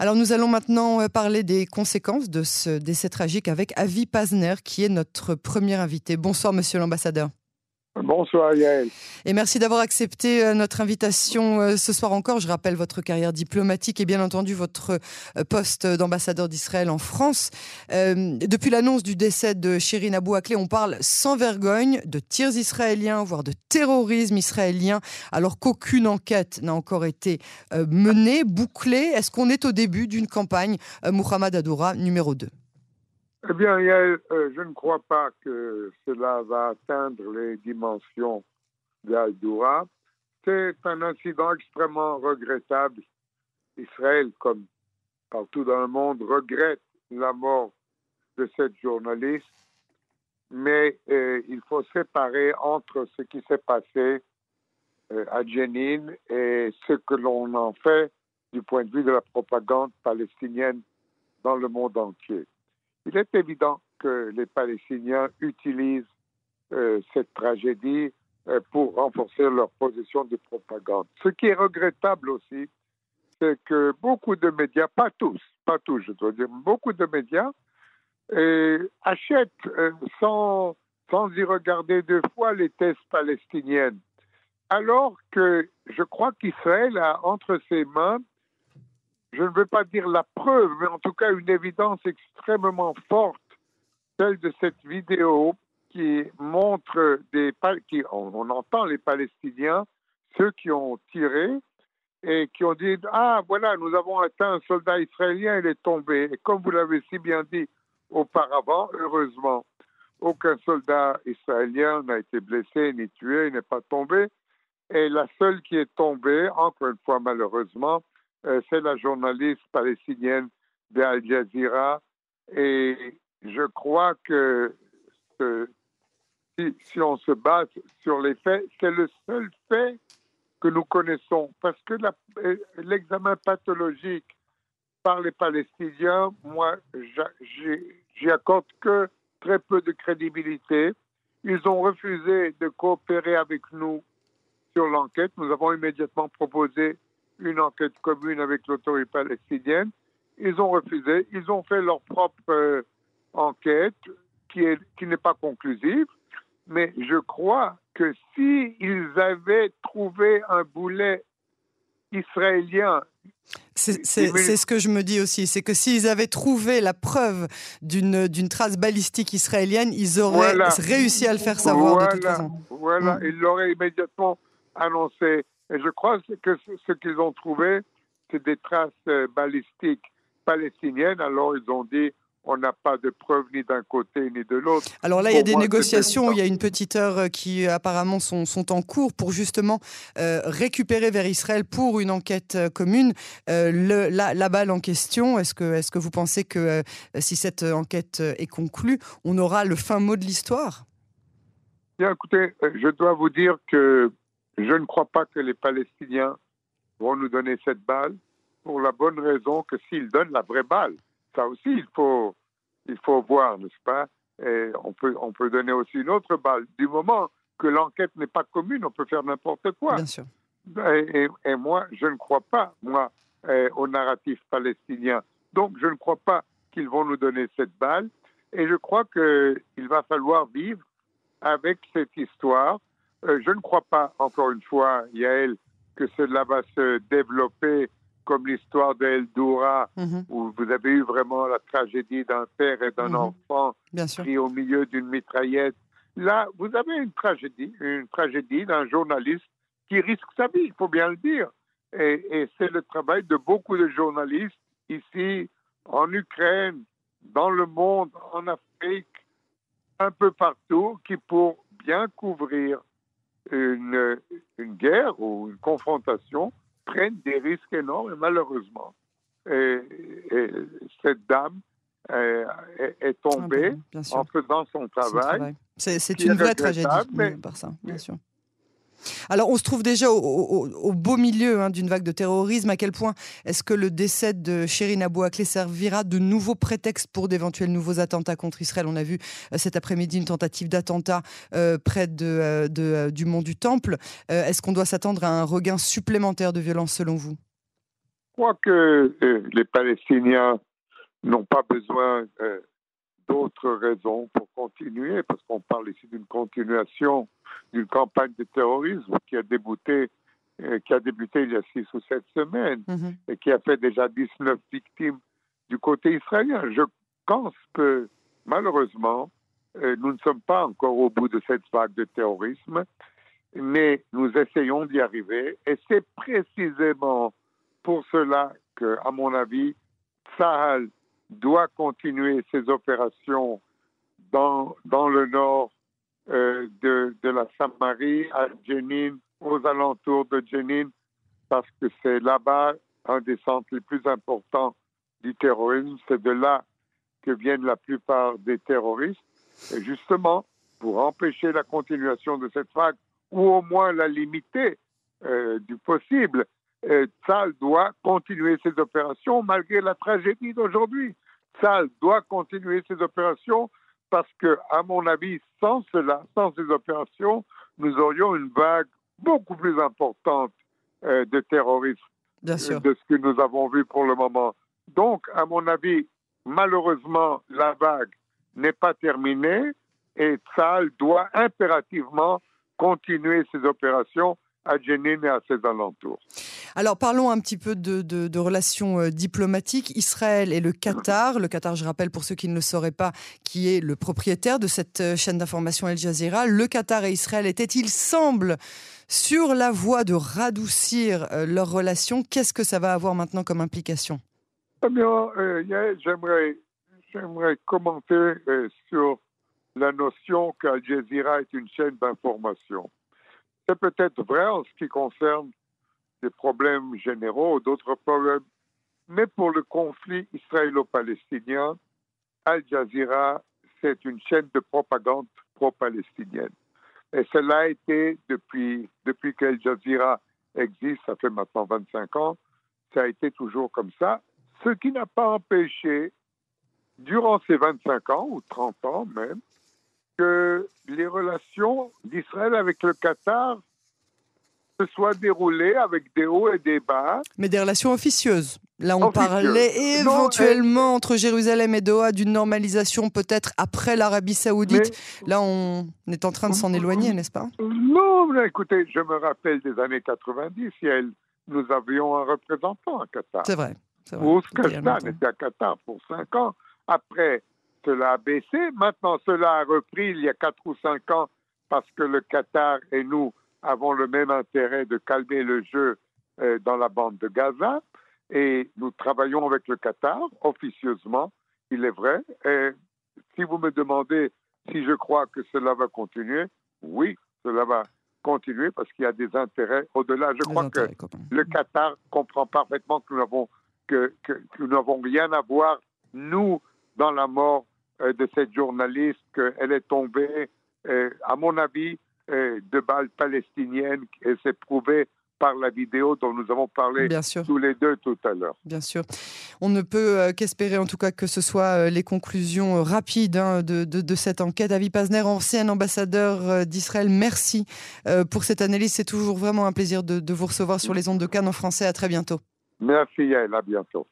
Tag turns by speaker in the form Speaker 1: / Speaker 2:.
Speaker 1: Alors nous allons maintenant euh, parler des conséquences de ce décès tragique avec Avi Pazner, qui est notre premier invité. Bonsoir, monsieur l'ambassadeur.
Speaker 2: Bonsoir Yael.
Speaker 1: Et merci d'avoir accepté euh, notre invitation euh, ce soir encore. Je rappelle votre carrière diplomatique et bien entendu votre euh, poste d'ambassadeur d'Israël en France. depuis l'annonce du décès de Shirin Abou Akleh, on parle sans vergogne de tirs israéliens, voire de terrorisme israélien, alors qu'aucune enquête n'a encore été menée, bouclée. Est-ce qu'on est au début d'une campagne? Muhammad Adoura numéro 2
Speaker 2: bien, euh, je ne crois pas que cela va atteindre les dimensions d'Al-Doura. C'est un incident extrêmement regrettable. Israël, comme partout dans le monde, regrette la mort de cette journaliste, mais euh, il faut séparer entre ce qui s'est passé euh, à Jenin et ce que l'on en fait du point de vue de la propagande palestinienne dans le monde entier. Il est évident que les Palestiniens utilisent euh, cette tragédie euh, pour renforcer leur position de propagande. Ce qui est regrettable aussi, c'est que beaucoup de médias, pas tous, pas tous, je dois dire, beaucoup de médias euh, achètent sans, sans y regarder deux fois les thèses palestiniennes. Alors que je crois qu'Israël a entre ses mains je ne veux pas dire la preuve, mais en tout cas une évidence extrêmement forte, celle de cette vidéo qui montre des qui, on, entend les Palestiniens, ceux qui ont tiré et qui ont dit ah voilà nous avons atteint un soldat israélien, il est tombé. Et comme vous l'avez si bien dit auparavant, heureusement, aucun soldat israélien n'a été blessé ni tué, il n'est pas tombé. Et la seule qui est tombée, encore une fois malheureusement, c'est la journaliste palestinienne de Al Jazeera. Et je crois que si, on se base sur les faits, c'est le seul fait que nous connaissons. Parce que euh, l'examen pathologique par les Palestiniens, moi, j'y accorde que très peu de crédibilité. Ils ont refusé de coopérer avec nous sur l'enquête. Nous avons immédiatement proposé une enquête commune avec l'autorité palestinienne. Ils ont refusé. Ils ont fait leur propre euh, enquête qui n'est qui pas conclusive. Mais je crois que s'ils avaient trouvé un boulet israélien
Speaker 1: c'est ce que je me dis aussi, c'est que s'ils avaient trouvé la preuve d'une trace balistique israélienne, ils auraient réussi à le faire savoir de toute façon.
Speaker 2: Voilà, mm. ils l'auraient immédiatement annoncé. Et je crois que ce qu'ils ont trouvé, c'est des traces euh, balistiques palestiniennes. Alors ils ont dit on n'a pas de preuves ni d'un côté ni de l'autre.
Speaker 1: Alors là, il y a des négociations, il y a une petite heure euh, qui euh, apparemment sont, sont en cours pour justement récupérer vers Israël pour une enquête commune le, la, balle en question. Est-ce que, est que vous pensez que si cette enquête est conclue, on aura le fin mot de l'histoire?
Speaker 2: Bien, écoutez, je dois vous dire que je ne crois pas que les Palestiniens vont nous donner cette balle pour la bonne raison que s'ils donnent la vraie balle, ça aussi il faut, il faut voir, n'est-ce pas? Et on peut, on peut donner aussi une autre balle. Du moment que l'enquête n'est pas commune, on peut faire n'importe quoi.
Speaker 1: Bien sûr.
Speaker 2: Et, et, moi, je ne crois pas, moi, eh, au narratif palestinien. Donc, je ne crois pas qu'ils vont nous donner cette balle. Et je crois qu'il va falloir vivre avec cette histoire euh, je ne crois pas, encore une fois, Yael, que cela va se développer comme l'histoire d'El Doura, mhm. où vous avez eu vraiment la tragédie d'un père et d'un mhm. enfant pris au milieu d'une mitraillette. Là, vous avez une tragédie, une tragédie d'un journaliste qui risque sa vie, il faut bien le dire. Et, et c'est le travail de beaucoup de journalistes ici, en Ukraine, dans le monde, en Afrique, un peu partout, qui pour bien couvrir une, une guerre ou une confrontation prennent des risques énormes et malheureusement, et, cette dame est, est tombée ah ben, en faisant son travail.
Speaker 1: C'est une vraie tragédie, mais, par ça, bien sûr. Alors, on se trouve déjà au, beau milieu hein, d'une vague de terrorisme. À quel point est-ce que le décès de Shirin Abou servira de nouveau prétexte pour d'éventuels nouveaux attentats contre Israël? On a vu euh, cet après-midi une tentative d'attentat euh, près de, euh, du mont du Temple. est-ce qu'on doit s'attendre à un regain supplémentaire de violence selon vous?
Speaker 2: Crois que les Palestiniens n'ont pas besoin d'autres raisons pour continuer, parce qu'on parle ici d'une continuation d'une campagne de terrorisme qui a débuté, euh, qui a débuté il y a six ou sept semaines mhm. et qui a fait déjà 19 victimes du côté israélien. Je pense que malheureusement, euh, nous ne sommes pas encore au bout de cette vague de terrorisme, mais nous essayons d'y arriver et c'est précisément pour cela que, à mon avis, Sahel doit continuer ses opérations dans, dans le nord euh, de, de, la Samarie, à Jenin, aux alentours de Jenin, parce que c'est là-bas un des centres les plus importants du terrorisme. C'est de là que viennent la plupart des terroristes. Et justement, pour empêcher la continuation de cette vague, ou au moins la limiter euh, du possible, euh, doit continuer ses opérations malgré la tragédie d'aujourd'hui. Sal doit continuer ses opérations parce que, à mon avis, sans cela, sans ces opérations, nous aurions une vague beaucoup plus importante euh, de terrorisme de ce que nous avons vu pour le moment. Donc, à mon avis, malheureusement, la vague n'est pas terminée et Sal doit impérativement continuer ses opérations à Jenin et à ses alentours.
Speaker 1: Alors parlons un petit peu de, relations euh, diplomatiques. Israël et le Qatar. Le Qatar, je rappelle pour ceux qui ne le sauraient pas, qui est le propriétaire de cette euh, chaîne d'information Al Jazeera. Le Qatar et Israël étaient, il semble, sur la voie de radoucir euh, leurs relations. Qu'est-ce que ça va avoir maintenant comme implication?
Speaker 2: Eh bien, j'aimerais, commenter sur la notion qu'Al Jazeera est une chaîne d'information. C'est peut-être vrai en ce qui concerne des problèmes généraux, d'autres problèmes, mais pour le conflit israélo-palestinien, Al Jazeera, c'est une chaîne de propagande pro-palestinienne. Et cela a été depuis, depuis qu'Al Jazeera existe, ça fait maintenant 25 ans, ça a été toujours comme ça, ce qui n'a pas empêché, durant ces 25 ans, ou 30 ans même, que les relations d'Israël avec le Qatar se soient déroulées avec des hauts et des bas.
Speaker 1: Mais des relations officieuses. Là, on parlait éventuellement entre Jérusalem et Doha d'une normalisation peut-être après l'Arabie Saoudite. Là, on est en train de s'en éloigner, n'est-ce pas?
Speaker 2: Non, mais écoutez, je me rappelle des années 90, nous avions un représentant à Qatar.
Speaker 1: C'est vrai.
Speaker 2: Ouzkazan était à Qatar pour cinq ans. Après, cela a baissé. Maintenant, cela a repris il y a quatre ou cinq ans parce que le Qatar et nous avons le même intérêt de calmer le jeu euh, dans la bande de Gaza. Et nous travaillons avec le Qatar officieusement, il est vrai. Et si vous me demandez si je crois que cela va continuer, oui, cela va continuer parce qu'il y a des intérêts au-delà. Je crois que le Qatar comprend parfaitement que nous n'avons que, que, nous n'avons rien à voir nous dans la mort euh, de cette journaliste, qu'elle est tombée, euh, à mon avis, euh, de balles palestiniennes, et c'est prouvé par la vidéo dont nous avons parlé tous les deux tout à l'heure.
Speaker 1: Bien sûr. On ne peut qu'espérer en tout cas que ce soit les conclusions rapides hein, de, de, cette enquête. Avi Pazner, ancien ambassadeur d'Israël, merci pour cette analyse. C'est toujours vraiment un plaisir de, de vous recevoir sur les ondes de Cannes en français. À très bientôt.
Speaker 2: Merci Yael, à bientôt.